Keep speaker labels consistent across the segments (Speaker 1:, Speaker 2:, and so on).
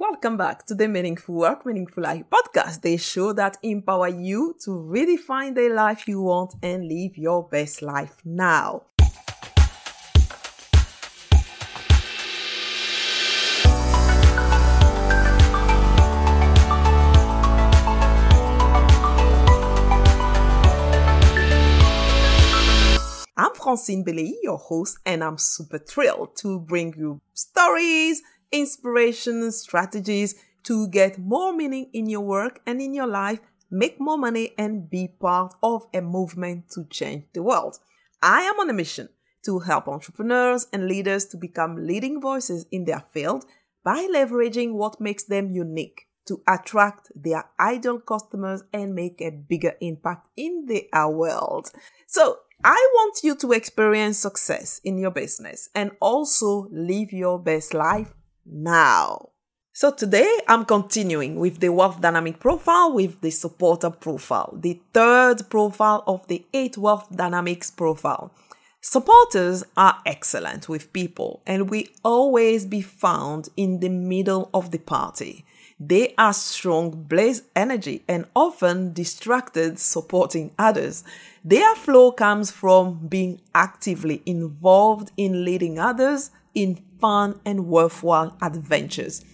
Speaker 1: Welcome back to the Meaningful Work, Meaningful Life podcast, the show that empower you to redefine the life you want and live your best life now. I'm Francine Beleyi, your host, and I'm super thrilled to bring you stories, inspiration, strategies to get more meaning in your work and in your life, make more money, and be part of a movement to change the world. I am on a mission to help entrepreneurs and leaders to become leading voices in their field by leveraging what makes them unique to attract their ideal customers and make a bigger impact in their world. So, I want you to experience success in your business and also live your best life now. So today I'm continuing with the wealth dynamic profile with the supporter profile, the third profile of the eight wealth dynamics profile. Supporters are excellent with people and we always be found in the middle of the party. They are strong, blaze energy, and often distracted supporting others. Their flow comes from being actively involved in leading others in fun and worthwhile adventures.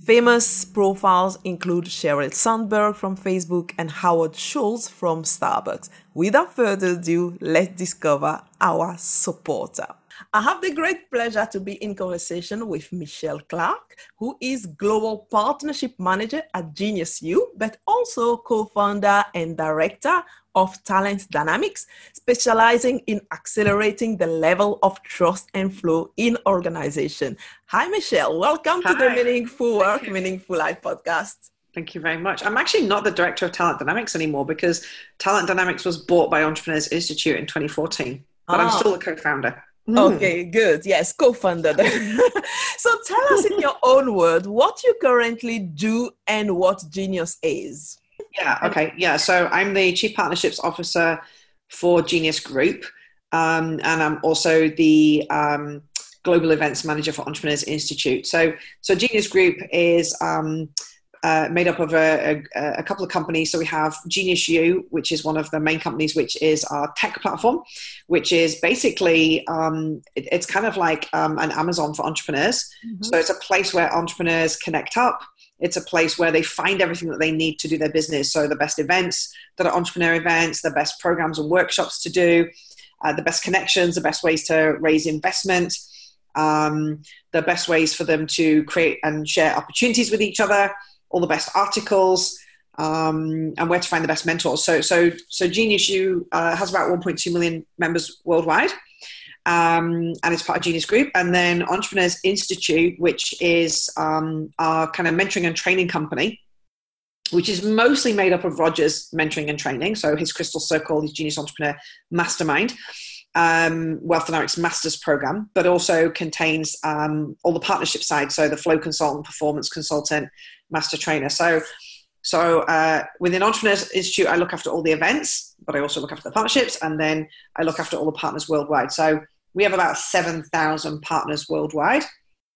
Speaker 1: Famous profiles include Sheryl Sandberg from Facebook and Howard Schultz from Starbucks. Without further ado, let's discover our supporter. I have the great pleasure to be in conversation with Michelle Clark, who is Global Partnership Manager at Genius U, but also co founder and director of Talent Dynamics, specializing in accelerating the level of trust and flow in organization. Hi, Michelle. Welcome Hi. to the Meaningful Work, Meaningful Life podcast.
Speaker 2: Thank you very much. I'm actually not the director of Talent Dynamics anymore because Talent Dynamics was bought by Entrepreneurs Institute in 2014, but oh. I'm ah. still a co founder.
Speaker 1: Mm. Okay, good. Yes, co-founder. so tell us in your own word what you currently do and what Genius is.
Speaker 2: Yeah, okay. Yeah, so I'm the Chief Partnerships Officer for Genius Group, um, and I'm also the um, Global Events Manager for Entrepreneurs Institute. So, so Genius Group is um, uh, made up of a, a, a, couple of companies. So we have Genius U, which is one of the main companies, which is our tech platform, which is basically um, it, it's kind of like um, an Amazon for entrepreneurs. Mm-hmm. So it's a place where entrepreneurs connect up. It's a place where they find everything that they need to do their business. So the best events that are entrepreneur events, the best programs and workshops to do, uh, the best connections, the best ways to raise investment. Um, the best ways for them to create and share opportunities with each other, all the best articles, um, and where to find the best mentors. So, so, so Genius U uh, has about 1.2 million members worldwide, um, and it's part of Genius Group. And then Entrepreneurs Institute, which is um, our kind of mentoring and training company, which is mostly made up of Roger's mentoring and training. So his Crystal Circle, his Genius Entrepreneur Mastermind. Um, Wealth Dynamics Masters program, but also contains um, all the partnership side, so the flow consultant, performance consultant, master trainer. So, so uh, within Entrepreneurs Institute, I look after all the events, but I also look after the partnerships, and then I look after all the partners worldwide. So we have about seven thousand partners worldwide.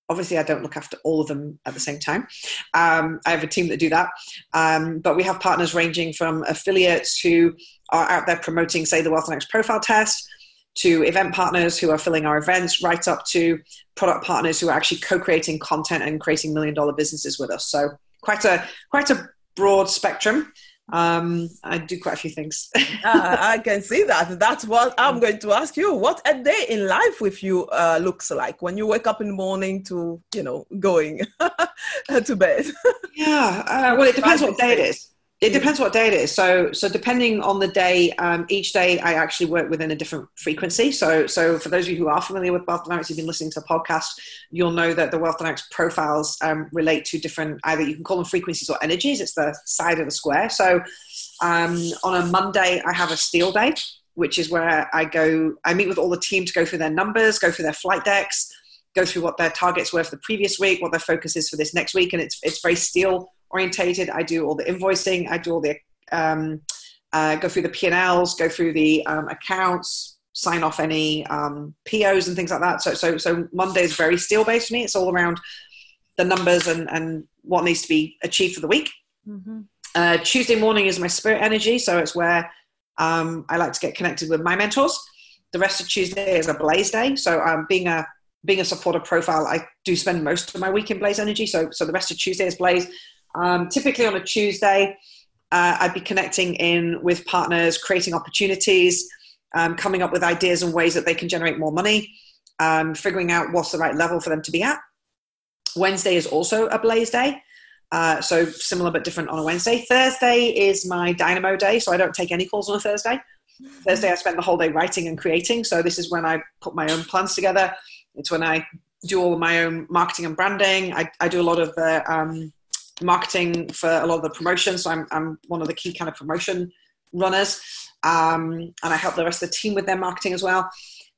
Speaker 2: Obviously, I don't look after all of them at the same time. Um, I have a team that do that, um, but we have partners ranging from affiliates who are out there promoting, say, the Wealth Dynamics Profile Test to event partners who are filling our events, right up to product partners who are actually co-creating content and creating million dollar businesses with us. So quite a quite a broad spectrum. Um, I do quite a few things.
Speaker 1: uh, I can see that. That's what I'm going to ask you. What a day in life with you uh, looks like when you wake up in the morning to, you know, going to bed.
Speaker 2: yeah. Uh, well, it depends what day it is it depends what day it is. So, so depending on the day, um, each day I actually work within a different frequency. So, so for those of you who are familiar with wealth dynamics, you've been listening to the podcast, you'll know that the wealth dynamics profiles um, relate to different either you can call them frequencies or energies. It's the side of the square. So, um, on a Monday I have a steel day, which is where I go. I meet with all the team to go through their numbers, go through their flight decks, go through what their targets were for the previous week, what their focus is for this next week, and it's it's very steel orientated. I do all the invoicing. I do all the um, uh, go through the P and Ls, go through the um, accounts, sign off any um, POs and things like that. So so so Monday is very steel based for me. It's all around the numbers and, and what needs to be achieved for the week. Mm-hmm. Uh, Tuesday morning is my spirit energy, so it's where um, I like to get connected with my mentors. The rest of Tuesday is a blaze day, so um, being a being a supporter profile, I do spend most of my week in blaze energy. So so the rest of Tuesday is blaze. Um, typically on a Tuesday, uh, I'd be connecting in with partners, creating opportunities, um, coming up with ideas and ways that they can generate more money, um, figuring out what's the right level for them to be at. Wednesday is also a blaze day. Uh, so similar but different on a Wednesday. Thursday is my dynamo day, so I don't take any calls on a Thursday. Thursday, I spend the whole day writing and creating. So this is when I put my own plans together. It's when I do all of my own marketing and branding. I, I do a lot of the um, marketing for a lot of the promotions. So I'm, I'm one of the key kind of promotion runners. Um, and I help the rest of the team with their marketing as well.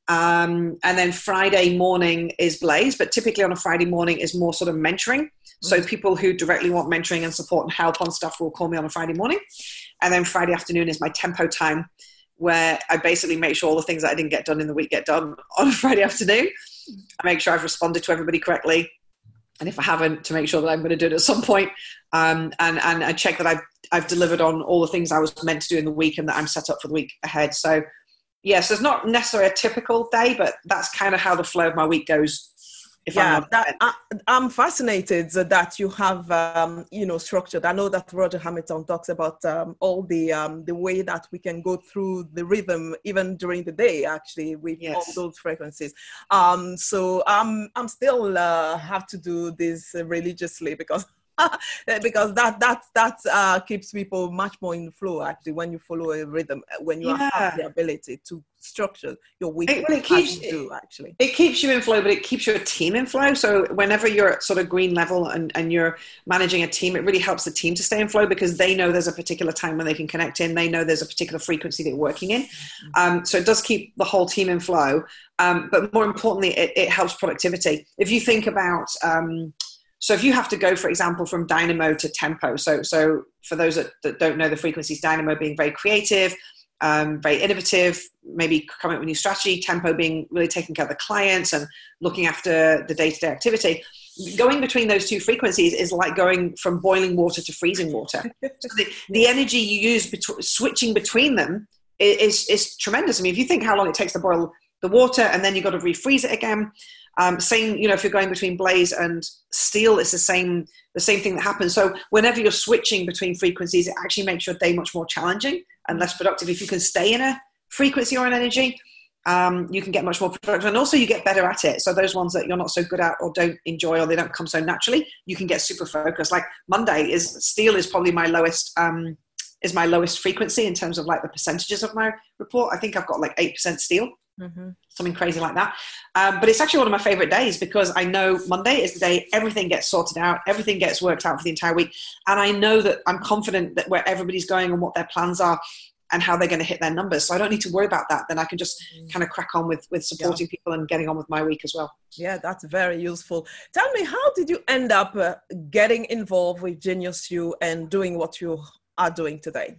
Speaker 2: Um, and then Friday morning is Blaze, but typically on a Friday morning is more sort of mentoring. So mm. people who directly want mentoring and support and help on stuff will call me on a Friday morning. And then Friday afternoon is my tempo time where I basically make sure all the things that I didn't get done in the week get done on a Friday afternoon. I make sure I've responded to everybody correctly. And if I haven't, to make sure that I'm going to do it at some point. Um, and, and I check that I've, I've delivered on all the things I was meant to do in the week and that I'm set up for the week ahead. So, yes, it's not necessarily a typical day, but that's kind of how the flow of my week goes
Speaker 1: yeah, that, I, am fascinated that you have, um, you know, structured. I know that Roger Hamilton talks about um, all the um, the way that we can go through the rhythm even during the day, actually, with yes. all those frequencies. Um, so I'm I'm still uh, have to do this religiously because because that that that uh, keeps people much more in flow actually when you follow a rhythm uh, when you yeah. have the ability to structure your week
Speaker 2: it, it keeps do, actually. it keeps you in flow but it keeps your team in flow. So whenever you're at sort of green level and, and you're managing a team it really helps the team to stay in flow because they know there's a particular time when they can connect in. They know there's a particular frequency they're working in. Mm-hmm. um, so it does keep the whole team in flow. Um, but more importantly it, it, helps productivity. If you think about um, so if you have to go, for example, from dynamo to tempo, so so for those that, that don't know the frequencies, dynamo being very creative, um, very innovative, maybe coming up with a new strategy, tempo being really taking care of the clients and looking after the day-to-day activity. Going between those two frequencies is like going from boiling water to freezing water. so the, the energy you use bet- switching between them is, is tremendous. I mean, if you think how long it takes to boil the water and then you've got to refreeze it again, um, same, you know, if you're going between blaze and steel, it's the same the same thing that happens. So whenever you're switching between frequencies, it actually makes your day much more challenging and less productive. If you can stay in a frequency or an energy, um, you can get much more productive, and also you get better at it. So those ones that you're not so good at or don't enjoy or they don't come so naturally, you can get super focused. Like Monday is steel is probably my lowest. Um, is my lowest frequency in terms of like the percentages of my report. I think I've got like 8% steel. Mm-hmm. Something crazy like that. Um, but it's actually one of my favorite days because I know Monday is the day everything gets sorted out, everything gets worked out for the entire week. And I know that I'm confident that where everybody's going and what their plans are and how they're going to hit their numbers. So I don't need to worry about that. Then I can just mm. kind of crack on with, with supporting yeah. people and getting on with my week as well.
Speaker 1: Yeah, that's very useful. Tell me, how did you end up uh, getting involved with Genius U and doing what you are doing today?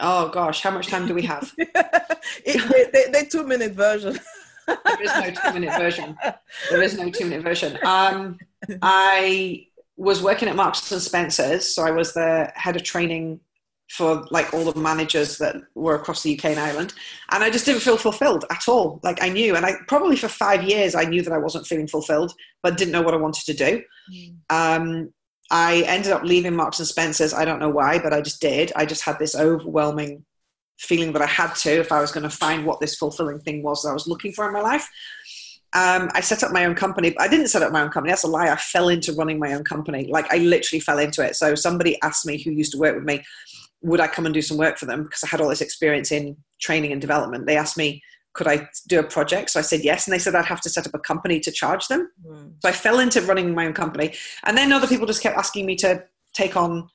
Speaker 2: Oh gosh, how much time do we have?
Speaker 1: it, the, the, two minute version.
Speaker 2: there is no two minute version. There is no two minute version. Um, I was working at Marks and Spencers, so I was the head of training for like all the managers that were across the UK and Ireland, and I just didn't feel fulfilled at all. Like I knew, and I probably for five years I knew that I wasn't feeling fulfilled, but didn't know what I wanted to do. Mm. Um, I ended up leaving Marks and Spencers. I don't know why, but I just did. I just had this overwhelming feeling that I had to if I was going to find what this fulfilling thing was that I was looking for in my life. Um, I set up my own company. I didn't set up my own company. That's a lie. I fell into running my own company. Like I literally fell into it. So somebody asked me who used to work with me, would I come and do some work for them because I had all this experience in training and development. They asked me, could I do a project? So I said yes. And they said I'd have to set up a company to charge them. Mm. So I fell into running my own company. And then other people just kept asking me to take on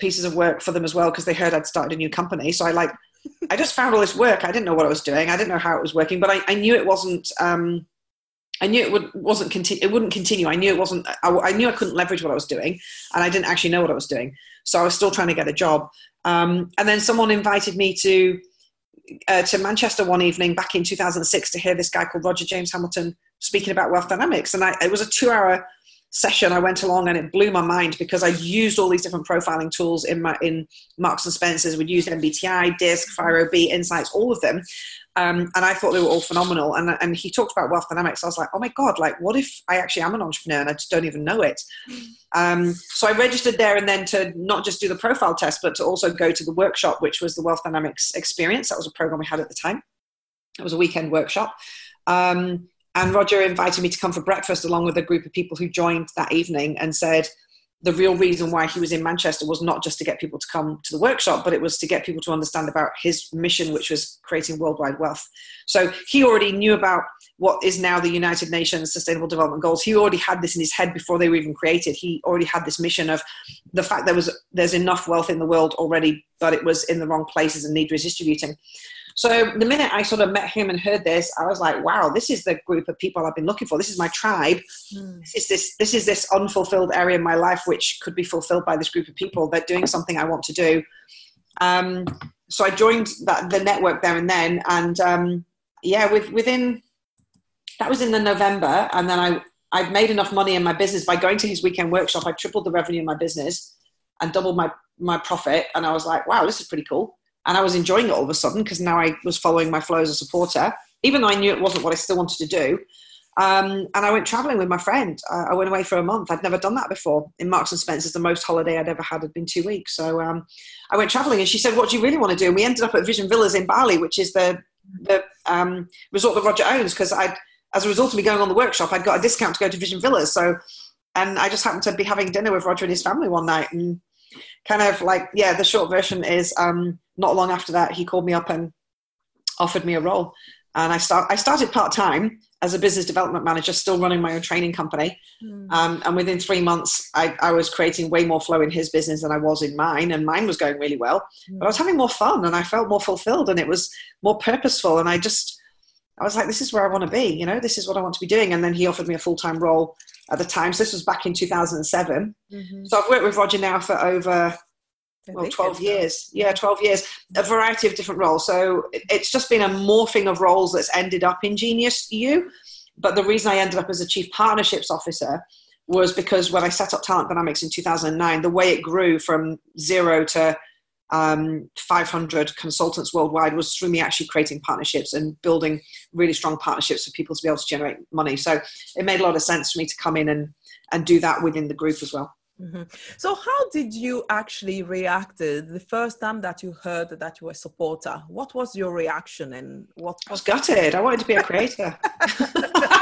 Speaker 2: pieces of work for them as well because they heard I'd started a new company. So I like, I just found all this work. I didn't know what I was doing. I didn't know how it was working, but I, I knew it wasn't, um, I knew it would, wasn't continue. It wouldn't continue. I knew it wasn't, I, I, knew I couldn't leverage what I was doing and I didn't actually know what I was doing. So I was still trying to get a job. Um, and then someone invited me to uh, to Manchester one evening back in 2006 to hear this guy called Roger James Hamilton speaking about wealth dynamics. And I, it was a two hour session, I went along and it blew my mind because I used all these different profiling tools in my in Marks and Spencers. We'd used MBTI, DISC, FIRO-B, Insights, all of them. Um, and I thought they were all phenomenal. And, and he talked about wealth dynamics. I was like, oh my God, like what if I actually am an entrepreneur and I just don't even know it? Um, so I registered there and then to not just do the profile test, but to also go to the workshop, which was the wealth dynamics experience. That was a program we had at the time. It was a weekend workshop. Um, and Roger invited me to come for breakfast along with a group of people who joined that evening and said, the real reason why he was in Manchester was not just to get people to come to the workshop, but it was to get people to understand about his mission, which was creating worldwide wealth. So he already knew about what is now the United Nations Sustainable Development Goals. He already had this in his head before they were even created. He already had this mission of the fact there was there's enough wealth in the world already, but it was in the wrong places and need redistributing. So the minute I sort of met him and heard this, I was like, wow, this is the group of people I've been looking for. This is my tribe. Mm. This is this this is this unfulfilled area in my life which could be fulfilled by this group of people. They're doing something I want to do. Um, so I joined that, the network there and then, and um, yeah, with, within that was in the November, and then I I'd made enough money in my business by going to his weekend workshop. I tripled the revenue in my business and doubled my my profit, and I was like, wow, this is pretty cool and I was enjoying it all of a sudden because now I was following my flow as a supporter, even though I knew it wasn't what I still wanted to do. Um, and I went traveling with my friend. I, I, went away for a month. I'd never done that before. In Marks and Spencer's, the most holiday I'd ever had had been two weeks. So um, I went traveling, and she said, "What do you really want to do?" And we ended up at Vision Villas in Bali, which is the the um, resort that Roger owns. Because I, as a result of me going on the workshop, I'd got a discount to go to Vision Villas. So, and I just happened to be having dinner with Roger and his family one night, and kind of like yeah the short version is um, not long after that he called me up and offered me a role and i start i started part-time as a business development manager still running my own training company mm. um, and within three months I, I, was creating way more flow in his business than i was in mine and mine was going really well mm. but i was having more fun and i felt more fulfilled and it was more purposeful and i just i was like this is where i want to be you know this is what i want to be doing and then he offered me a full-time role at the time. So this was back in 2007. Mm-hmm. So I've worked with Roger now for over well, 12 years. Yeah, 12 years. A variety of different roles. So it's just been a morphing of roles that's ended up in Genius U. But the reason I ended up as a chief partnerships officer was because when I set up Talent Dynamics in 2009, the way it grew from zero to um, 500 consultants worldwide was through me actually creating partnerships and building really strong partnerships for people to be able to generate money. So it made a lot of sense for me to come in and, and do that within the group as well.
Speaker 1: Mm-hmm. So, how did you actually react the first time that you heard that you were a supporter? What was your reaction and what?
Speaker 2: I was gutted. I wanted to be a creator.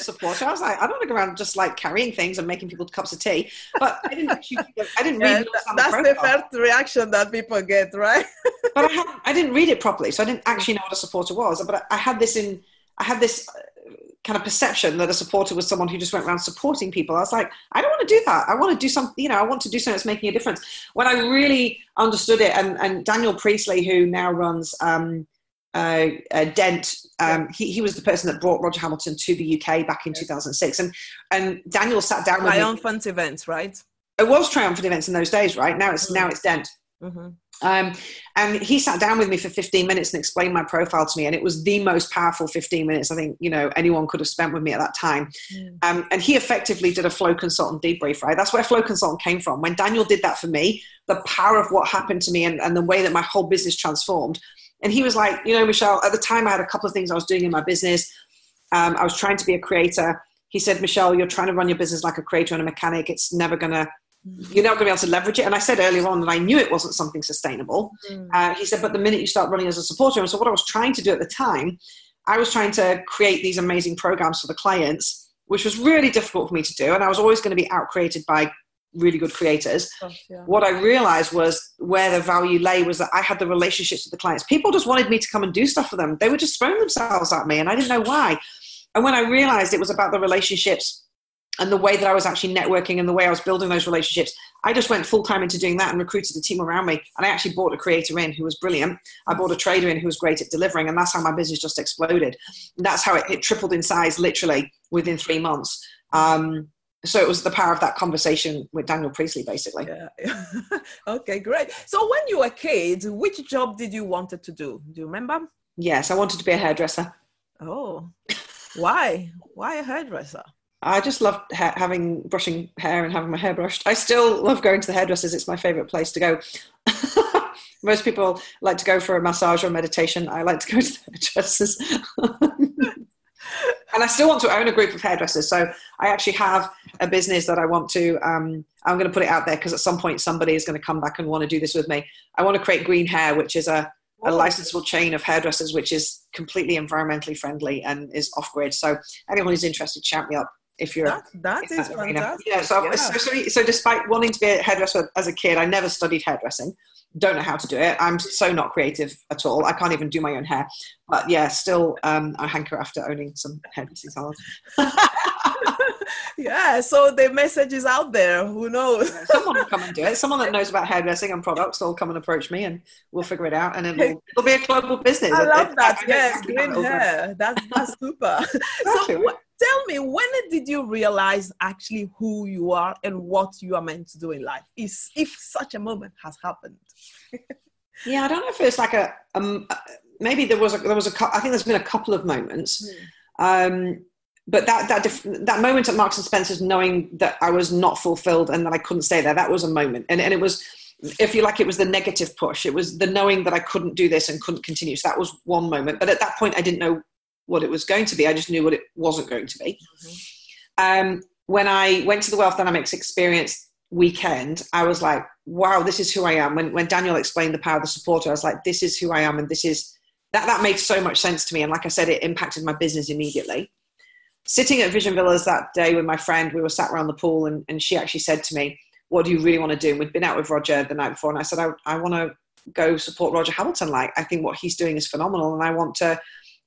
Speaker 2: a supporter. I was like, I don't want to go around just like carrying things and making people cups of tea. But I didn't actually, I didn't read.
Speaker 1: Yeah, that's the, the first reaction that people get, right?
Speaker 2: but I, had, I didn't read it properly, so I didn't actually know what a supporter was. But I, I had this in, I had this uh, kind of perception that a supporter was someone who just went around supporting people. I was like, I don't want to do that. I want to do something, you know, I want to do something that's making a difference. When I really understood it, and, and Daniel Priestley, who now runs um, uh, uh, Dent, um, he, he was the person that brought Roger Hamilton to the UK back in 2006. And, and Daniel sat down with me.
Speaker 1: Triumphant me. events, right?
Speaker 2: It was triumphant events in those days, right? Now it's, mm-hmm. now it's Dent. Mm-hmm. Um, and he sat down with me for 15 minutes and explained my profile to me. And it was the most powerful 15 minutes I think, you know, anyone could have spent with me at that time. Mm. Um, and he effectively did a flow consultant debrief, right? That's where flow consultant came from. When Daniel did that for me, the power of what happened to me and, and the way that my whole business transformed and he was like, you know, Michelle, at the time I had a couple of things I was doing in my business. Um, I was trying to be a creator. He said, Michelle, you're trying to run your business like a creator and a mechanic. It's never going to, you're never going to be able to leverage it. And I said earlier on that I knew it wasn't something sustainable. Mm. Uh, he said, but the minute you start running as a supporter, and so what I was trying to do at the time, I was trying to create these amazing programs for the clients, which was really difficult for me to do. And I was always going to be out created by really good creators. Yeah. What I realized was where the value lay was that I had the relationships with the clients. People just wanted me to come and do stuff for them. They were just throwing themselves at me, and I didn't know why. And when I realized it was about the relationships and the way that I was actually networking and the way I was building those relationships, I just went full time into doing that and recruited a team around me. And I actually bought a creator in who was brilliant. I bought a trader in who was great at delivering, and that's how my business just exploded. And that's how it, it tripled in size literally within three months. Um, so it was the power of that conversation with Daniel Priestley, basically.
Speaker 1: Yeah. okay, great. So when you were a kid, which job did you wanted to do? Do you remember?
Speaker 2: Yes, I wanted to be a hairdresser.
Speaker 1: Oh, why? Why a hairdresser?
Speaker 2: I just love ha- having brushing hair and having my hair brushed. I still love going to the hairdressers. It's my favorite place to go. Most people like to go for a massage or meditation. I like to go to the hairdressers. and I still want to own a group of hairdressers. So I actually have a business that I want to. Um, I'm going to put it out there because at some point somebody is going to come back and want to do this with me. I want to create Green Hair, which is a, a licensable chain of hairdressers, which is completely environmentally friendly and is off grid. So anyone who's interested, shout me up if you're
Speaker 1: that, that is fantastic.
Speaker 2: Yeah, so, yeah. So, so, so, despite wanting to be a hairdresser as a kid, I never studied hairdressing. Don't know how to do it. I'm so not creative at all. I can't even do my own hair. But yeah, still, um, I hanker after owning some hairdressing salons.
Speaker 1: yeah, so the message is out there. Who knows?
Speaker 2: Yeah, someone will come and do it. Someone that knows about hairdressing and products will come and approach me, and we'll figure it out. And it'll, it'll be a global business.
Speaker 1: I love that. yes, green hair. That's that's super. Exactly. So, tell me when did you realize actually who you are and what you are meant to do in life is if such a moment has happened?
Speaker 2: Yeah i don't know if it's like a um, maybe there was a there was a i think there's been a couple of moments. Mm. um, but that that that moment at marks and spencer's knowing that i was not fulfilled and that i couldn't stay there that was a moment. And, and it was if you like it was the negative push. It was the knowing that i couldn't do this and couldn't continue. So that was one moment. But at that point i didn't know what it was going to be. I just knew what it wasn't going to be. Mm-hmm. Um, when I went to the Wealth Dynamics Experience weekend, I was like, wow, this is who I am. When, when Daniel explained the power of the supporter, I was like, this is who I am. And this is, that, that made so much sense to me. And like I said, it impacted my business immediately. Sitting at Vision Villas that day with my friend, we were sat around the pool and, and she actually said to me, what do you really want to do? And we'd been out with Roger the night before. And I said, I, I want to go support Roger Hamilton. Like, I think what he's doing is phenomenal. And I want to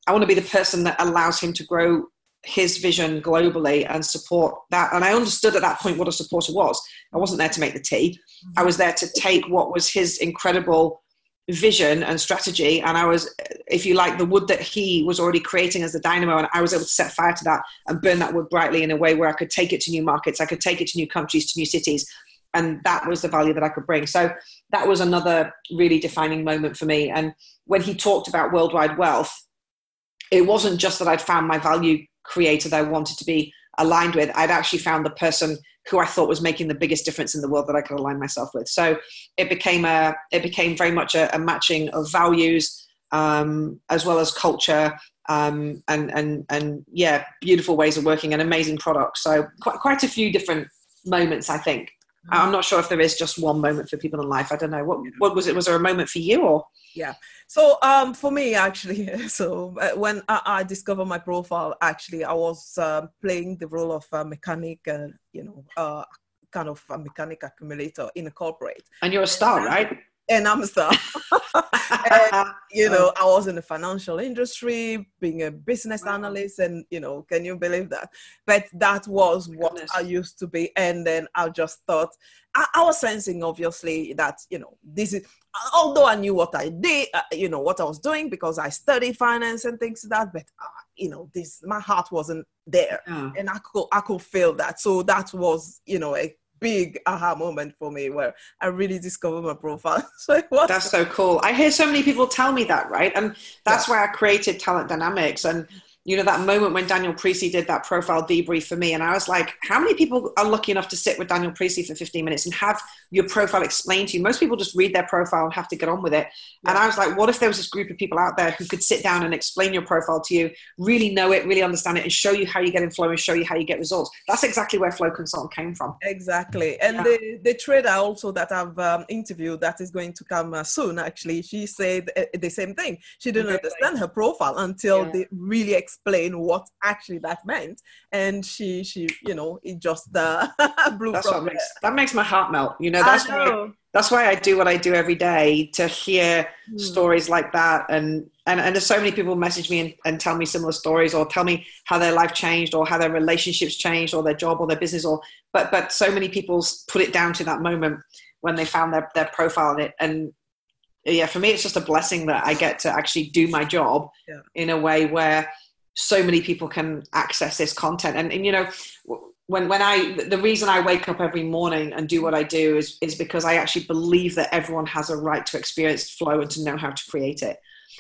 Speaker 2: I want to be the person that allows him to grow his vision globally and support that. And I understood at that point what a supporter was. I wasn't there to make the tea. Mm-hmm. I was there to take what was his incredible vision and strategy. And I was, if you like, the wood that he was already creating as the dynamo. And I was able to set fire to that and burn that wood brightly in a way where I could take it to new markets, I could take it to new countries, to new cities. And that was the value that I could bring. So that was another really defining moment for me. And when he talked about worldwide wealth, it wasn't just that I'd found my value creator that I wanted to be aligned with. I'd actually found the person who I thought was making the biggest difference in the world that I could align myself with. So it became a it became very much a, a matching of values um, as well as culture um, and and and yeah, beautiful ways of working and amazing products. So quite quite a few different moments, I think. I'm not sure if there is just one moment for people in life. I don't know. What what was it? Was there a moment for you or?
Speaker 1: Yeah. So um, for me, actually, so uh, when I, I, discovered my profile, actually, I was uh, playing the role of a mechanic, uh, you know, uh, kind of a mechanic accumulator in a corporate.
Speaker 2: And you're a star, right?
Speaker 1: And I'm star. and, you know, I was in the financial industry, being a business wow. analyst, and you know, can you believe that? But that was what Goodness. I used to be, and then I just thought I, I was sensing obviously that you know this is although I knew what I did, uh, you know, what I was doing because I studied finance and things like that, but uh, you know, this my heart wasn't there, mm. and I could I could feel that. So that was you know a big aha moment for me where I really discovered my profile. so
Speaker 2: that's so cool. I hear so many people tell me that, right? And that's yeah. why I created Talent Dynamics and you know, that moment when Daniel Priestley did that profile debrief for me. And I was like, how many people are lucky enough to sit with Daniel Priestley for 15 minutes and have your profile explained to you? Most people just read their profile and have to get on with it. Yeah. And I was like, what if there was this group of people out there who could sit down and explain your profile to you, really know it, really understand it, and show you how you get in flow and show you how you get results? That's exactly where Flow Consultant came from.
Speaker 1: Exactly. And yeah. the, the trader also that I've um, interviewed that is going to come uh, soon, actually, she said uh, the same thing. She didn't okay. understand her profile until yeah. they really explain what actually that meant and she she you know it just uh, blew
Speaker 2: that's what makes, that makes my heart melt you know that's know. why that's why I do what I do every day to hear mm. stories like that and and, and there's so many people message me and, and tell me similar stories or tell me how their life changed or how their relationships changed or their job or their business or but but so many people put it down to that moment when they found their, their profile in it and yeah for me it's just a blessing that i get to actually do my job yeah. in a way where so many people can access this content and, and you know when when i the reason i wake up every morning and do what i do is is because i actually believe that everyone has a right to experience flow and to know how to create it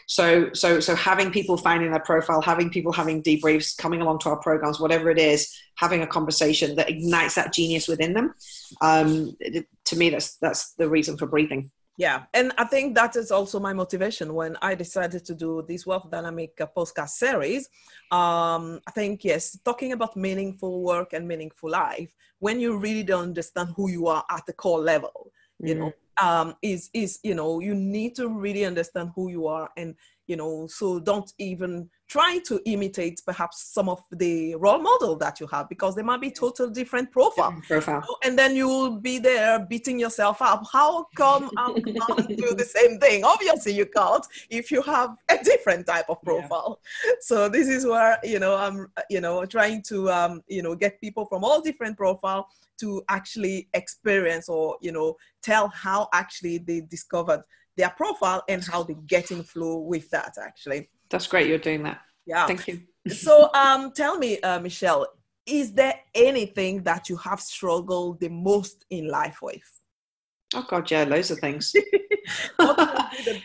Speaker 2: So, so, so having people finding their profile, having people having debriefs, coming along to our programs, whatever it is, having a conversation that ignites that genius within them. Um, to me, that's that's the reason for breathing.
Speaker 1: Yeah, and I think that is also my motivation when I decided to do this Wealth Dynamic podcast series. Um, I think yes, talking about meaningful work and meaningful life when you really don't understand who you are at the core level, you mm-hmm. know, um, is is you know you need to really understand who you are and you know so don't even try to imitate perhaps some of the role model that you have because they might be total different profile,
Speaker 2: different profile.
Speaker 1: and then you will be there beating yourself up. How come i can't do the same thing? Obviously you can't if you have a different type of profile. Yeah. so this is where you know i'm you know trying to um, you know get people from all different profile to actually experience or you know tell how actually they discovered their profile and how they get in flow with that actually.
Speaker 2: That's great you're doing that.
Speaker 1: Yeah.
Speaker 2: Thank you.
Speaker 1: So um tell me uh, michelle is there anything that you have struggled the most in life with?
Speaker 2: Oh god yeah loads of things.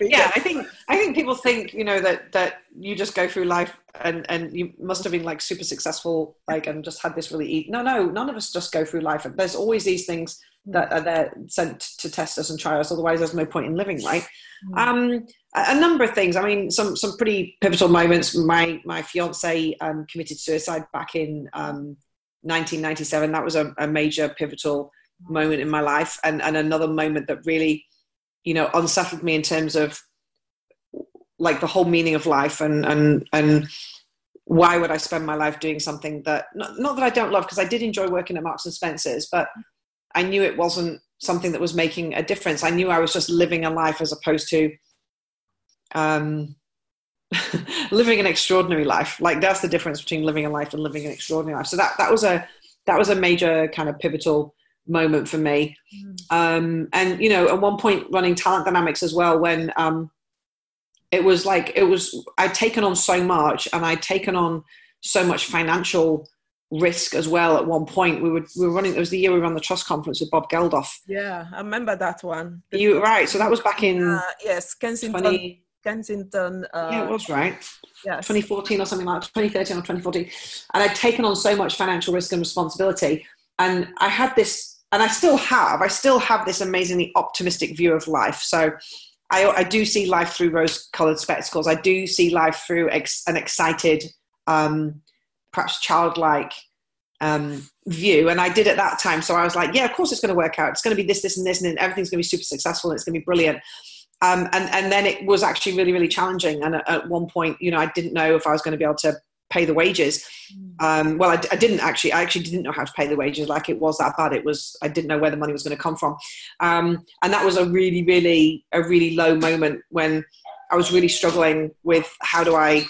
Speaker 2: Yeah i think i think people think you know that that you just go through life and and you must have been like super successful like and just had this really eat no no none of us just go through life. There's always these things that are there sent to test us and try us. Otherwise, there's no point in living, right? Mm. Um, a, number of things. I mean, some some pretty pivotal moments. My my fiance um, committed suicide back in um, 1997. That was a, a, major pivotal moment in my life, and and another moment that really, you know, unsettled me in terms of like the whole meaning of life and and and why would I spend my life doing something that not, not that I don't love because I did enjoy working at Marks and Spencers, but I knew it wasn't something that was making a difference. I knew I was just living a life as opposed to um, living an extraordinary life. Like that's the difference between living a life and living an extraordinary life. So that that was a that was a major kind of pivotal moment for me. Mm. Um, and you know, at one point running talent dynamics as well, when um, it was like it was I'd taken on so much and I'd taken on so much financial risk as well at one point. We were we were running it was the year we ran the trust conference with bob geldof.
Speaker 1: Yeah i remember that one.
Speaker 2: You right so that was back in uh,
Speaker 1: yes kensington 20, kensington
Speaker 2: uh, yeah it was right. yeah 2014 or something like 2013 or 2014 and i'd taken on so much financial risk and responsibility. And i had this and i still have i still have this amazingly optimistic view of life. So i, I do see life through rose colored spectacles. I do see life through ex, an excited um, perhaps childlike um, view. And I did at that time. So I was like, yeah, of course it's going to work out. It's going to be this, this, and this, and everything's going to be super successful. And it's going to be brilliant. Um, and, and then it was actually really, really challenging. And at, at, one point, you know, I didn't know if I was going to be able to pay the wages. Mm. Um, well, I, I, didn't actually, I actually didn't know how to pay the wages. Like it was that bad. It was, I didn't know where the money was going to come from. Um, and that was a really, really, a really low moment when I was really struggling with how do I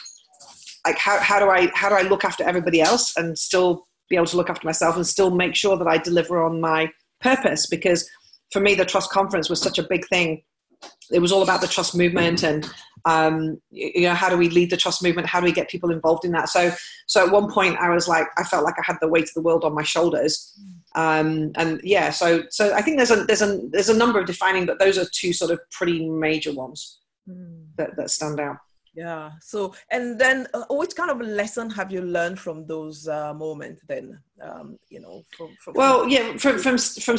Speaker 2: like how, how do i how do i look after everybody else and still be able to look after myself and still make sure that i deliver on my purpose? Because for me the trust conference was such a big thing. It was all about the trust movement and um, you know how do we lead the trust movement? How do we get people involved in that? So so at one point i was like i felt like i had the weight of the world on my shoulders. Um, and yeah so so i think there's a there's a there's a number of defining but those are two sort of pretty major ones mm. that, that stand out
Speaker 1: yeah so and then uh, which kind of lesson have you learned from those uh, moments then um, you know from, from
Speaker 2: well yeah from from from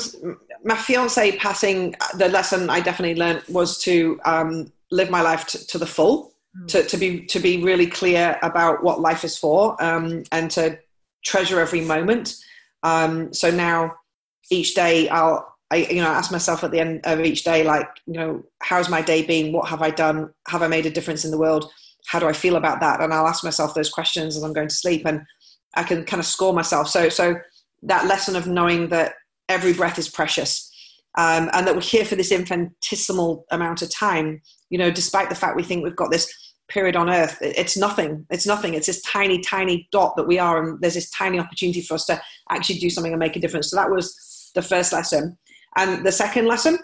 Speaker 2: my fiance passing uh, the lesson i definitely learned was to um, live my life to, to the full mm. to, to be to be really clear about what life is for um, and to treasure every moment um, so now each day i'll I, you know, ask myself at the end of each day, like, you know, how's my day been? What have I done? Have I made a difference in the world? How do I feel about that? And I'll ask myself those questions as I'm going to sleep, and I can kind of score myself. So, so that lesson of knowing that every breath is precious, um, and that we're here for this infinitesimal amount of time. You know, despite the fact we think we've got this period on Earth, it's nothing. It's nothing. It's this tiny, tiny dot that we are, and there's this tiny opportunity for us to actually do something and make a difference. So that was the first lesson. And the second lesson,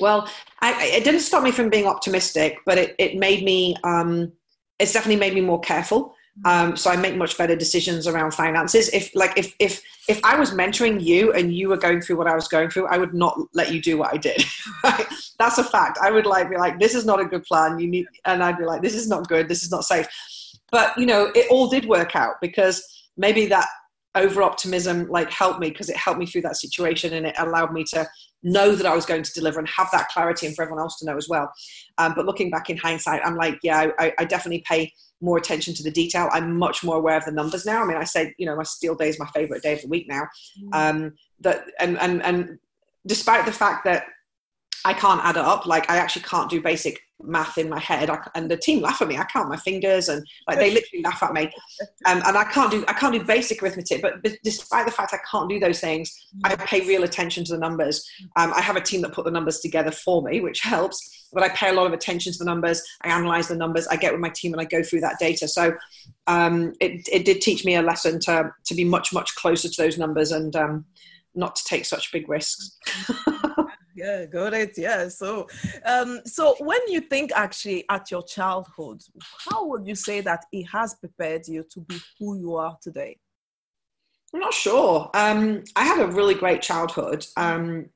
Speaker 2: well, I, it didn't stop me from being optimistic, but it, it made me, um, it's definitely made me more careful Um, so I make much better decisions around finances. If like if if if I was mentoring you and you were going through what I was going through, I would not let you do what I did. Right? That's a fact. I would like be like, this is not a good plan. You need, and I'd be like, this is not good. This is not safe. But you know, it all did work out because maybe that over optimism like helped me because it helped me through that situation and it allowed me to know that I was going to deliver and have that clarity and for everyone else to know as well. Um, but looking back in hindsight, I'm like, yeah, I, I, definitely pay more attention to the detail. I'm much more aware of the numbers now. I mean, I say, you know, my steel day is my favorite day of the week now. Mm. Um, that and and and despite the fact that I can't add it up. Like I actually can't do basic math in my head. I, and the team laugh at me. I count my fingers and like they literally laugh at me. Um, and I can't do I can't do basic arithmetic. But despite the fact I can't do those things, I pay real attention to the numbers. Um, I have a team that put the numbers together for me, which helps. But I pay a lot of attention to the numbers. I analyze the numbers. I get with my team and I go through that data. So um, it it did teach me a lesson to to be much much closer to those numbers and um, not to take such big risks.
Speaker 1: yeah got it. Yeah so um so when you think actually at your childhood how would you say that it has prepared you to be who you are today?
Speaker 2: I'm not sure. Um i had a really great childhood. Um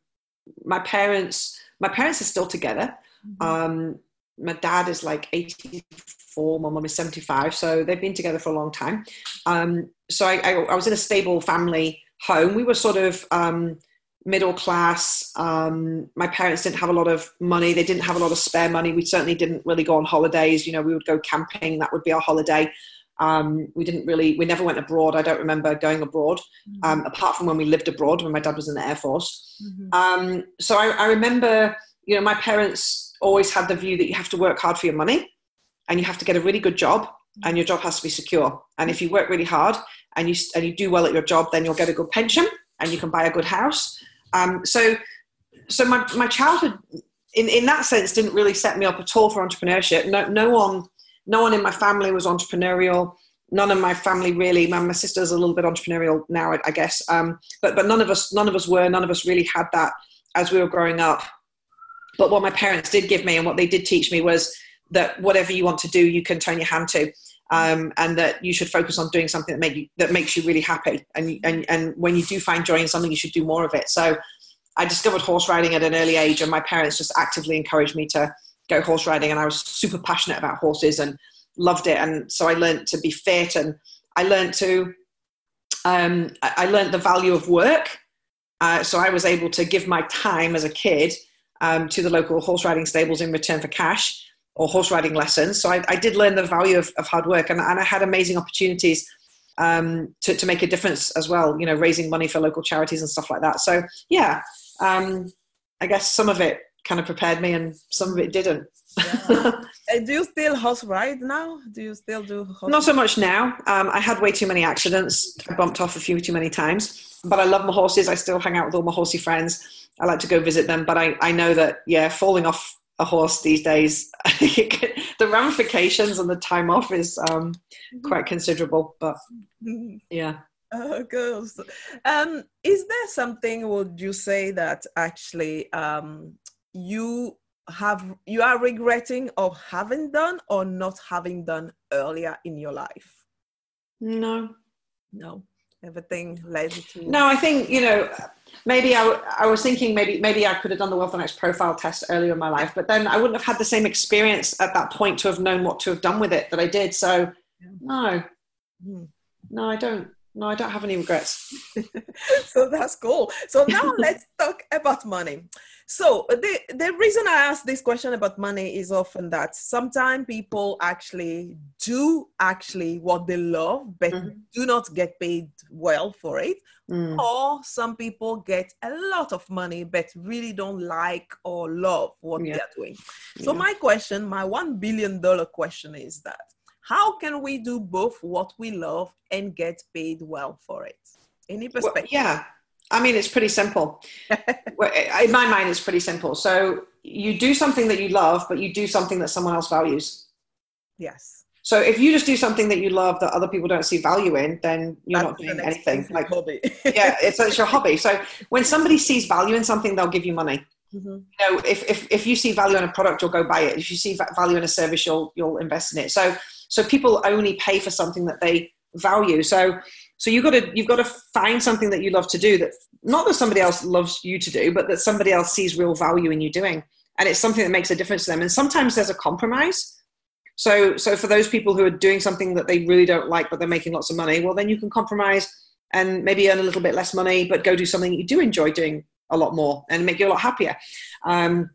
Speaker 2: my parents my parents are still together. Mm-hmm. um my dad is like 84 my mom is 75 so they've been together for a long time. Um so I, I, I was in a stable family home. We were sort of um middle class. Um, my parents didn't have a lot of money. They didn't have a lot of spare money. We certainly didn't really go on holidays. You know, we would go camping. That would be our holiday. Um, we didn't really, we never went abroad. I don't remember going abroad, mm-hmm. um, apart from when we lived abroad when my dad was in the Air Force. Mm-hmm. Um, so I, I remember, you know, my parents always had the view that you have to work hard for your money and you have to get a really good job mm-hmm. and your job has to be secure. And if you work really hard and you, and you do well at your job, then you'll get a good pension and you can buy a good house um, so, so my, my childhood, in, in that sense, didn't really set me up at all for entrepreneurship. No, no one, no one in my family was entrepreneurial. None of my family really. My, my sister's a little bit entrepreneurial now, I, I guess. Um, but but none of us, none of us were. None of us really had that as we were growing up. But what my parents did give me and what they did teach me was that whatever you want to do, you can turn your hand to um, and that you should focus on doing something that make you, that makes you really happy. And, and and when you do find joy in something, you should do more of it. So I discovered horse riding at an early age, and my parents just actively encouraged me to go horse riding. And I was super passionate about horses and loved it. And so I learned to be fit, and I learned to um, I learned the value of work. Uh, so I was able to give my time as a kid um, to the local horse riding stables in return for cash or horse riding lessons. So I, I did learn the value of, of hard work and, and, I had amazing opportunities um, to, to make a difference as well, you know, raising money for local charities and stuff like that. So yeah, um, I guess some of it kind of prepared me and some of it didn't.
Speaker 1: Yeah. do you still horse ride now? Do you still do?
Speaker 2: Horse Not so much now. Um, I had way too many accidents. I bumped off a few too many times. But I love my horses. I still hang out with all my horsey friends. I like to go visit them. But I, I know that yeah, falling off a horse these days, the ramifications and the time off is um, mm-hmm. quite considerable. But mm-hmm. yeah.
Speaker 1: Oh, good. Um, is there something would you say that actually um, you have you are regretting of having done or not having done earlier in your life?
Speaker 2: No.
Speaker 1: No. Everything led to.
Speaker 2: No, I think you know maybe I, I was thinking maybe maybe I could have done the Wealth Dynamics profile test earlier in my life, but then I wouldn't have had the same experience at that point to have known what to have done with it that I did. So no, hmm. no, I don't. No, I don't have any regrets.
Speaker 1: so that's cool. So now let's talk about money. So the the reason I ask this question about money is often that sometimes people actually do actually what they love, but mm-hmm. do not get paid well for it. Mm. Or some people get a lot of money but really don't like or love what yeah. they're doing. So yeah. my question, my one billion dollar question is that how can we do both what we love and get paid well for it? Any perspective?
Speaker 2: Well, yeah. I mean, it's pretty simple. In my mind, it's pretty simple. So you do something that you love, but you do something that someone else values.
Speaker 1: Yes.
Speaker 2: So if you just do something that you love that other people don't see value in, then you're That's not doing anything. Like hobby. yeah, it's, it's your hobby. So when somebody sees value in something, they'll give you money. Mm-hmm. You know, if, if, if you see value in a product, you'll go buy it. If you see value in a service, you'll you'll invest in it. So so people only pay for something that they value. So so you've got to you've got to find something that you love to do that not that somebody else loves you to do but that somebody else sees real value in you doing. And it's something that makes a difference to them. And sometimes there's a compromise. So so for those people who are doing something that they really don't like but they're making lots of money well then you can compromise and maybe earn a little bit less money but go do something that you do enjoy doing a lot more and make you a lot happier. Um,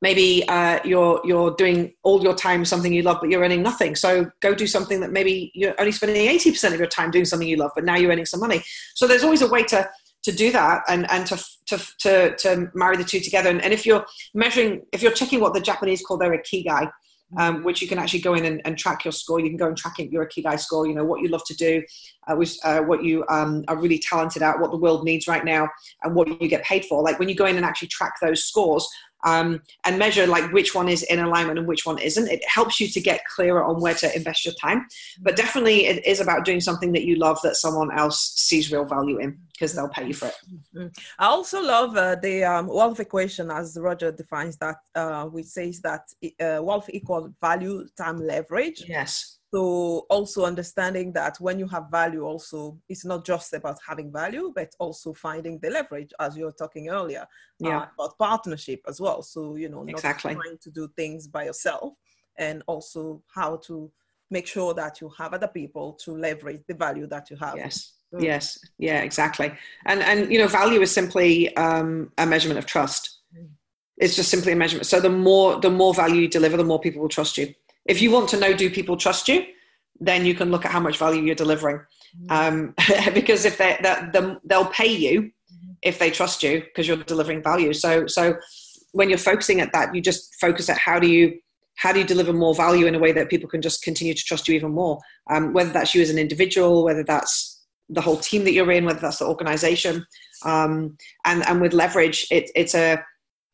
Speaker 2: maybe uh, you're you're doing all your time something you love but you're earning nothing so go do something that maybe you're only spending 80% of your time doing something you love but now you're earning some money so there's always a way to to do that and, and to, to, to, to marry the two together and, and if you're measuring if you're checking what the japanese call their ikigai um, which you can actually go in and, and, track your score. You can go and track your Ikigai score, you know, what you love to do, uh, which, uh, what you um, are really talented at, what the world needs right now, and what you get paid for. Like when you go in and actually track those scores, um, and measure like which one is in alignment and which one isn't. It helps you to get clearer on where to invest your time. But definitely, it is about doing something that you love that someone else sees real value in because they'll pay you for it.
Speaker 1: Mm-hmm. I also love uh, the um, wealth equation as Roger defines that, uh, which says that uh, wealth equals value time leverage.
Speaker 2: Yes
Speaker 1: so also understanding that when you have value also it's not just about having value but also finding the leverage as you were talking earlier
Speaker 2: yeah.
Speaker 1: Uh, about partnership as well so you know not
Speaker 2: exactly.
Speaker 1: trying to do things by yourself and also how to make sure that you have other people to leverage the value that you have
Speaker 2: yes mm. yes yeah exactly and and you know value is simply um, a measurement of trust mm. it's just simply a measurement so the more the more value you deliver the more people will trust you if you want to know, do people trust you? Then you can look at how much value you're delivering. Mm-hmm. Um, because if they, the, they'll pay you mm-hmm. if they trust you because you're delivering value. So, so when you're focusing at that, you just focus at how do you how do you deliver more value in a way that people can just continue to trust you even more? Um, whether that's you as an individual, whether that's the whole team that you're in, whether that's the organization, um, and and with leverage, it, it's a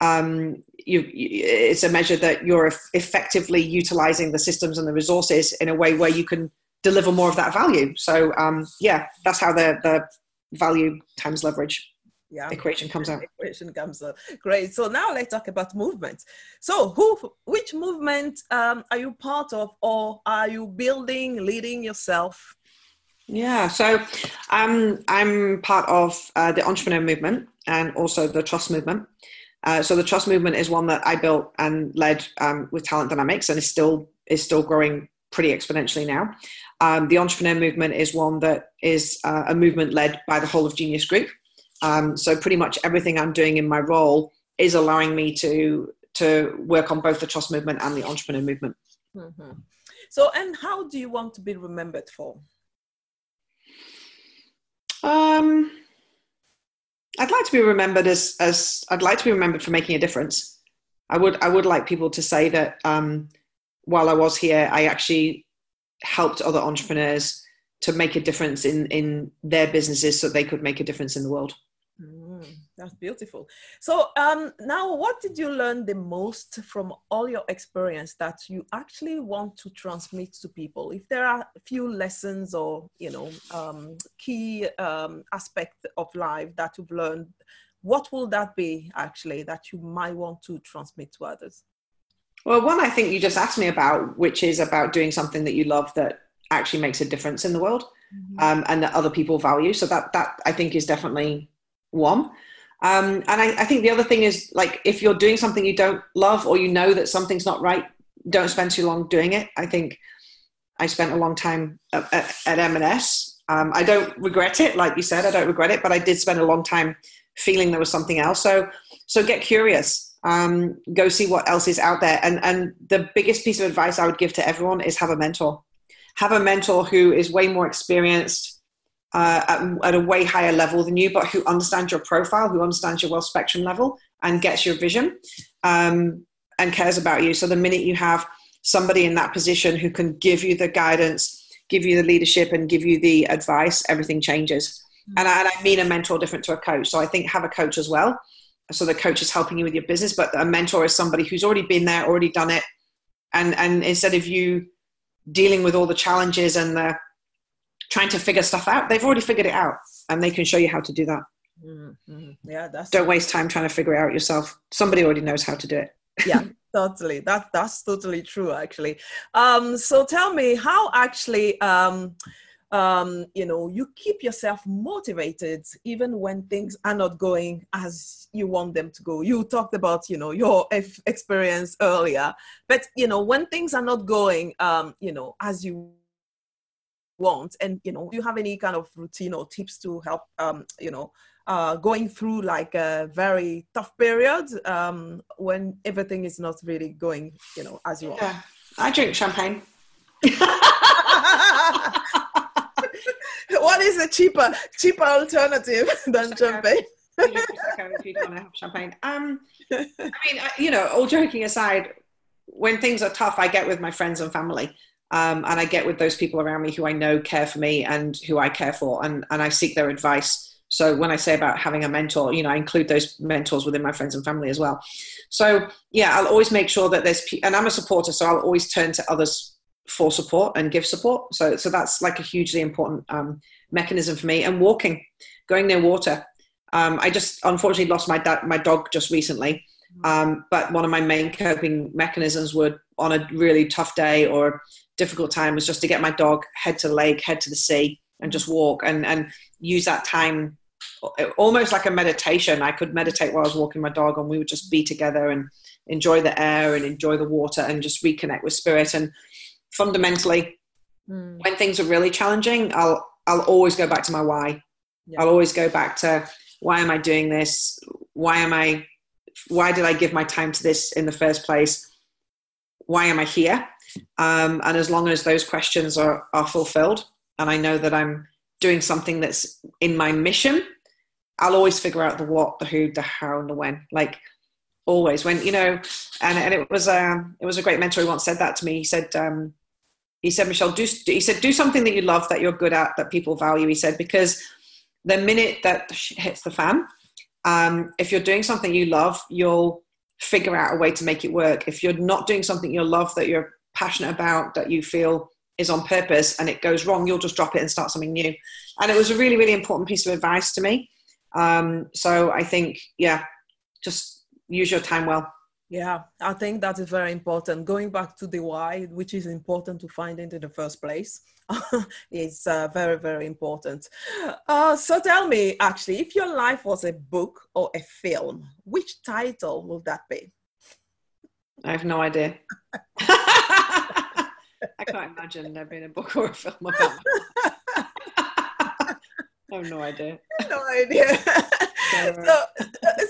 Speaker 2: um, you, it's a measure that you're effectively utilizing the systems and the resources in a way where you can deliver more of that value. So um, yeah, that's how the, the value times leverage yeah. equation comes out.
Speaker 1: Equation comes out. Great. So now let's talk about movement. So who, which movement um, are you part of, or are you building, leading yourself?
Speaker 2: Yeah, so um, I'm part of uh, the entrepreneur movement and also the trust movement. Uh, so the trust movement is one that I built and led um, with Talent Dynamics, and is still is still growing pretty exponentially now. Um, the entrepreneur movement is one that is uh, a movement led by the whole of Genius Group. Um, so pretty much everything I'm doing in my role is allowing me to to work on both the trust movement and the entrepreneur movement.
Speaker 1: Mm-hmm. So, and how do you want to be remembered for?
Speaker 2: Um, I'd like to be remembered as as I'd like to be remembered for making a difference. I would I would like people to say that um, while I was here, I actually helped other entrepreneurs to make a difference in in their businesses so they could make a difference in the world.
Speaker 1: That's beautiful. So um, now, what did you learn the most from all your experience that you actually want to transmit to people? If there are a few lessons or you know um, key um, aspects of life that you've learned, what will that be actually that you might want to transmit to others?
Speaker 2: Well, one I think you just asked me about, which is about doing something that you love that actually makes a difference in the world, mm-hmm. Um, and that other people value. So that that I think is definitely one. Um, and I, I, think the other thing is like if you're doing something you don't love or you know that something's not right, don't spend too long doing it. I think I spent a long time at, at, at M&S. Um, I don't regret it, like you said, I don't regret it, but I did spend a long time feeling there was something else. So, so get curious. Um, go see what else is out there. And and the biggest piece of advice I would give to everyone is have a mentor. Have a mentor who is way more experienced, uh, at, at, a way higher level than you, but who understands your profile, who understands your wealth spectrum level, and gets your vision um, and cares about you. So the minute you have somebody in that position who can give you the guidance, give you the leadership, and give you the advice, everything changes. Mm-hmm. And, I, and I mean a mentor different to a coach. So I think have a coach as well. So the coach is helping you with your business, but a mentor is somebody who's already been there, already done it, and and instead of you dealing with all the challenges and the trying to figure stuff out, they've already figured it out and they can show you how to do that.
Speaker 1: Mm-hmm. Yeah, that's
Speaker 2: don't waste time trying to figure it out yourself. Somebody already knows how to do it.
Speaker 1: yeah, totally that that's totally true actually um so tell me how actually um um you know you keep yourself motivated even when things are not going as you want them to go you talked about you know your f- experience earlier but you know when things are not going um you know as you want and you know do you have any kind of routine or tips to help um you know uh, going through like a very tough period um, when everything is not really going, you know, as you want.
Speaker 2: Yeah, I drink champagne.
Speaker 1: what is a cheaper cheaper alternative than champagne?
Speaker 2: if you don't want to have champagne. Um, I mean, you know, all joking aside, when things are tough, I get with my friends and family. Um, and I get with those people around me who I know care for me and who I care for, and, and I seek their advice so when I say about having a mentor, you know, I include those mentors within my friends and family as well. So yeah, I'll always make sure that there's, and I'm a supporter, so I'll always turn to others for support and give support. So so that's like a hugely important um, mechanism for me. And walking, going near water. Um, I just unfortunately lost my da- my dog just recently. Um, but one of my main coping mechanisms would on a really tough day or difficult time was just to get my dog head to the lake, head to the sea, and just walk and and use that time almost like a meditation. I could meditate while I was walking my dog, and we would just be together and enjoy the air and enjoy the water and just reconnect with spirit. And fundamentally, mm. when things are really challenging, I'll I'll always go back to my why. Yeah. I'll always go back to why am I doing this? Why am I? Why did I give my time to this in the first place? Why am I here? Um, and as long as those questions are are fulfilled, and I know that I'm doing something that's in my mission, I'll always figure out the what, the who, the how, and the when. Like always, when you know, and and it was um it was a great mentor who once said that to me. He said um he said Michelle, do he said do something that you love, that you're good at, that people value. He said because the minute that hits the fan, um, if you're doing something you love, you'll figure out a way to make it work. If you're not doing something you love, that you're passionate about, that you feel is on purpose and it goes wrong, you'll just drop it and start something new. And it was a really, really important piece of advice to me. Um, so I think, yeah, just use your time well.
Speaker 1: Yeah, I think that is very important. Going back to the why, which is important to find it in the first place, is uh, very, very important. Uh, so tell me, actually, if your life was a book or a film, which title would that be?
Speaker 2: I have no idea. I can't imagine there being a book or a film about I have no idea.
Speaker 1: No idea. so,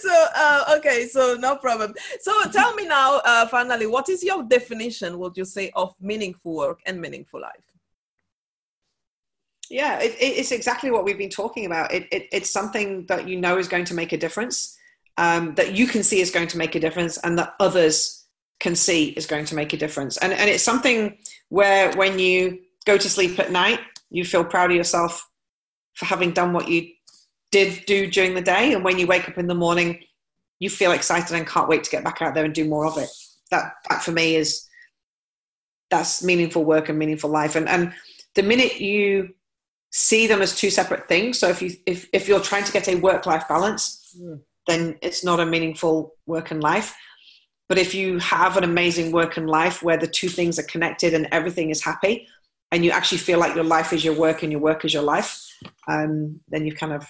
Speaker 1: so uh, okay, so no problem. So tell me now, uh, finally, what is your definition, would you say, of meaningful work and meaningful life?
Speaker 2: Yeah, it, it's exactly what we've been talking about. It, it, it's something that you know is going to make a difference, um, that you can see is going to make a difference, and that others can see is going to make a difference. And, and it's something where when you go to sleep at night, you feel proud of yourself for having done what you did do during the day. And when you wake up in the morning, you feel excited and can't wait to get back out there and do more of it. That, that for me is that's meaningful work and meaningful life. And, and the minute you see them as two separate things, so if you if, if you're trying to get a work life balance, mm. then it's not a meaningful work and life. But if you have an amazing work and life where the two things are connected and everything is happy, and you actually feel like your life is your work and your work is your life, um, then you've kind of,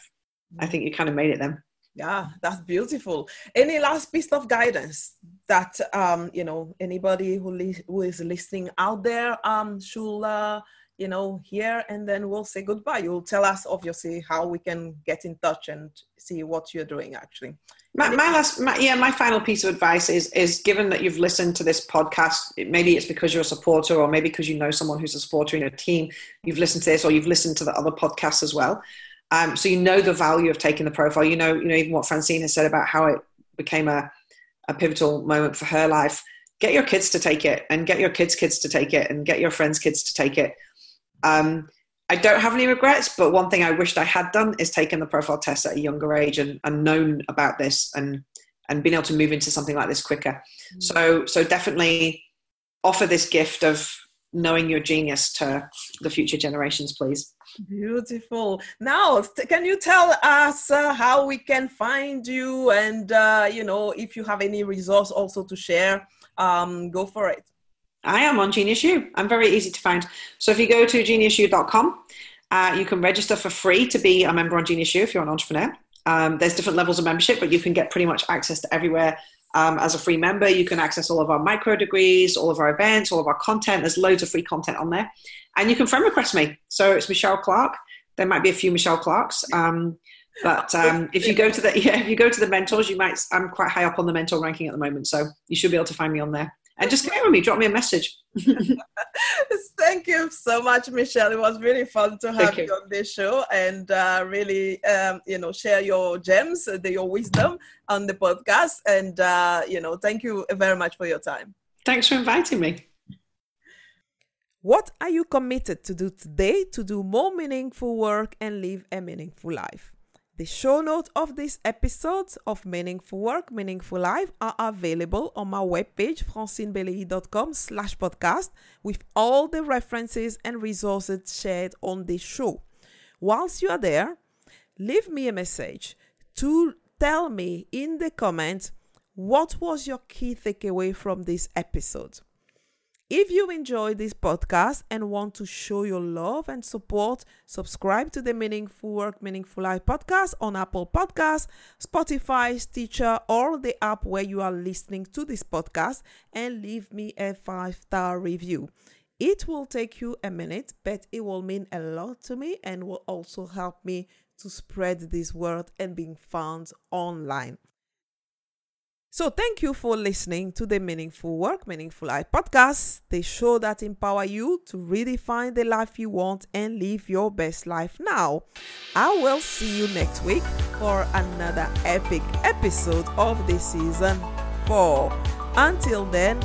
Speaker 2: I think you kind of made it then.
Speaker 1: Yeah, that's beautiful. Any last piece of guidance that um, you know anybody who li- who is listening out there um, should uh, you know, here and then we'll say goodbye. You'll tell us obviously how we can get in touch and see what you're doing actually.
Speaker 2: My, my last, my, yeah, my final piece of advice is is given that you've listened to this podcast, maybe it's because you're a supporter, or maybe because you know someone who's a supporter in your team. You've listened to this, or you've listened to the other podcasts as well. Um, so you know the value of taking the profile. You know, you know even what Francine has said about how it became a a pivotal moment for her life. Get your kids to take it, and get your kids' kids to take it, and get your friends' kids to take it um, I don't have any regrets, but one thing I wished I had done is taken the profile test at a younger age and, and known about this and and been able to move into something like this quicker. Mm. So so definitely offer this gift of knowing your genius to the future generations, please.
Speaker 1: Beautiful. Now, can you tell us uh, how we can find you and, uh, you know, if you have any resource also to share, um, go for it.
Speaker 2: I am on Genius U. I'm very easy to find. So if you go to geniusu.com, uh, you can register for free to be a member on Genius U if you're an entrepreneur. Um, there's different levels of membership, but you can get pretty much access to everywhere um, as a free member. You can access all of our micro degrees, all of our events, all of our content. There's loads of free content on there. And you can friend request me. So it's Michelle Clark. There might be a few Michelle Clarks. Um, but um, if you go to the yeah, if you go to the mentors, you might. I'm quite high up on the mentor ranking at the moment, so you should be able to find me on there. And just connect with me. Drop me a message.
Speaker 1: Thank you so much, Michelle. It was really fun to have you. you. on this show and uh, really, um, you know, share your gems, uh, your wisdom on the podcast. And uh, you know, thank you very much for your time.
Speaker 2: Thanks for inviting me.
Speaker 1: What are you committed to do today to do more meaningful work and live a meaningful life? The show notes of this episode of Meaningful Work, Meaningful Life are available on my webpage, francinebeleyi.com slash podcast, with all the references and resources shared on this show. Whilst you are there, leave me a message to tell me in the comments what was your key takeaway from this episode. If you enjoy this podcast and want to show your love and support, subscribe to the Meaningful Work, Meaningful Life podcast on Apple Podcasts, Spotify, Stitcher, or the app where you are listening to this podcast and leave me a five star review. It will take you a minute, but it will mean a lot to me and will also help me to spread this word and being found online. So, thank you for listening to the Meaningful Work, Meaningful Life podcast, the show that empower you to redefine the life you want and live your best life now. I will see you next week for another epic episode of the season four. Until then,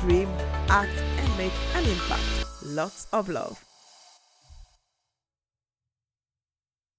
Speaker 1: dream, act, and make an impact. Lots of love.